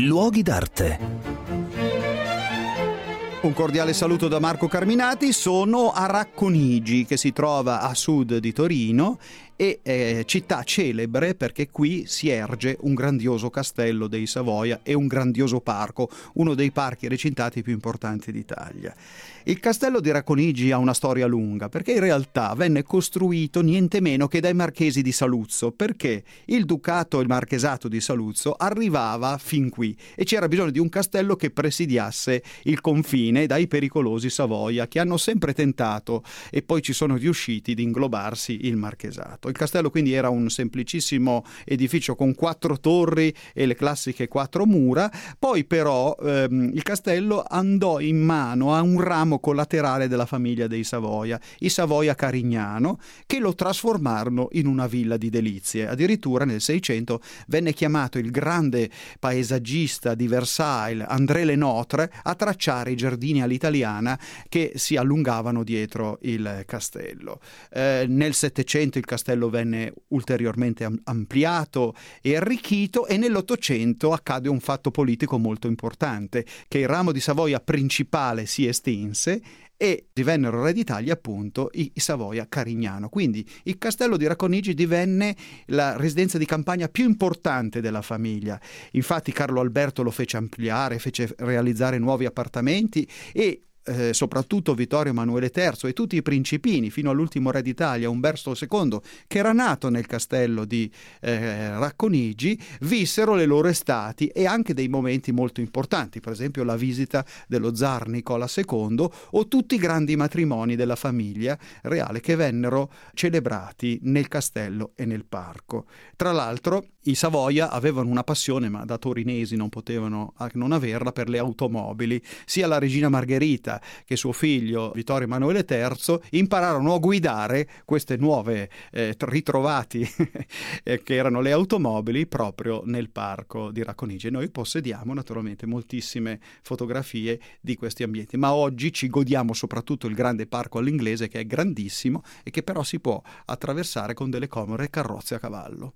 Luoghi d'arte. Un cordiale saluto da Marco Carminati, sono a Racconigi che si trova a sud di Torino e eh, città celebre perché qui si erge un grandioso castello dei Savoia e un grandioso parco, uno dei parchi recintati più importanti d'Italia. Il castello di Racconigi ha una storia lunga perché in realtà venne costruito niente meno che dai marchesi di Saluzzo perché il ducato e il marchesato di Saluzzo arrivava fin qui e c'era bisogno di un castello che presidiasse il confine dai pericolosi Savoia che hanno sempre tentato e poi ci sono riusciti di inglobarsi il marchesato. Il castello quindi era un semplicissimo edificio con quattro torri e le classiche quattro mura, poi però ehm, il castello andò in mano a un ramo collaterale della famiglia dei Savoia, i Savoia Carignano, che lo trasformarono in una villa di delizie. Addirittura nel 600 venne chiamato il grande paesaggista di Versailles, André Lenotre, a tracciare i giardini all'italiana che si allungavano dietro il castello. Eh, nel 700 il castello castello venne ulteriormente ampliato e arricchito e nell'Ottocento accade un fatto politico molto importante, che il ramo di Savoia principale si estinse e divennero re d'Italia appunto i, Savoia Carignano. Quindi il castello di Racconigi divenne la residenza di campagna più importante della famiglia. Infatti Carlo Alberto lo fece ampliare, fece realizzare nuovi appartamenti e eh, soprattutto Vittorio Emanuele III e tutti i principini, fino all'ultimo re d'Italia, Umberto II, che era nato nel castello di eh, Racconigi, vissero le loro estati e anche dei momenti molto importanti, per esempio la visita dello zar Nicola II o tutti i grandi matrimoni della famiglia reale che vennero celebrati nel castello e nel parco. Tra l'altro, i Savoia avevano una passione, ma da torinesi non potevano non averla, per le automobili. Sia la regina Margherita che suo figlio Vittorio Emanuele III impararono a guidare queste nuove eh, ritrovati eh, che erano le automobili proprio nel parco di Racconigi. Noi possediamo naturalmente moltissime fotografie di questi ambienti, ma oggi ci godiamo soprattutto il grande parco all'inglese che è grandissimo e che però si può attraversare con delle comode carrozze a cavallo.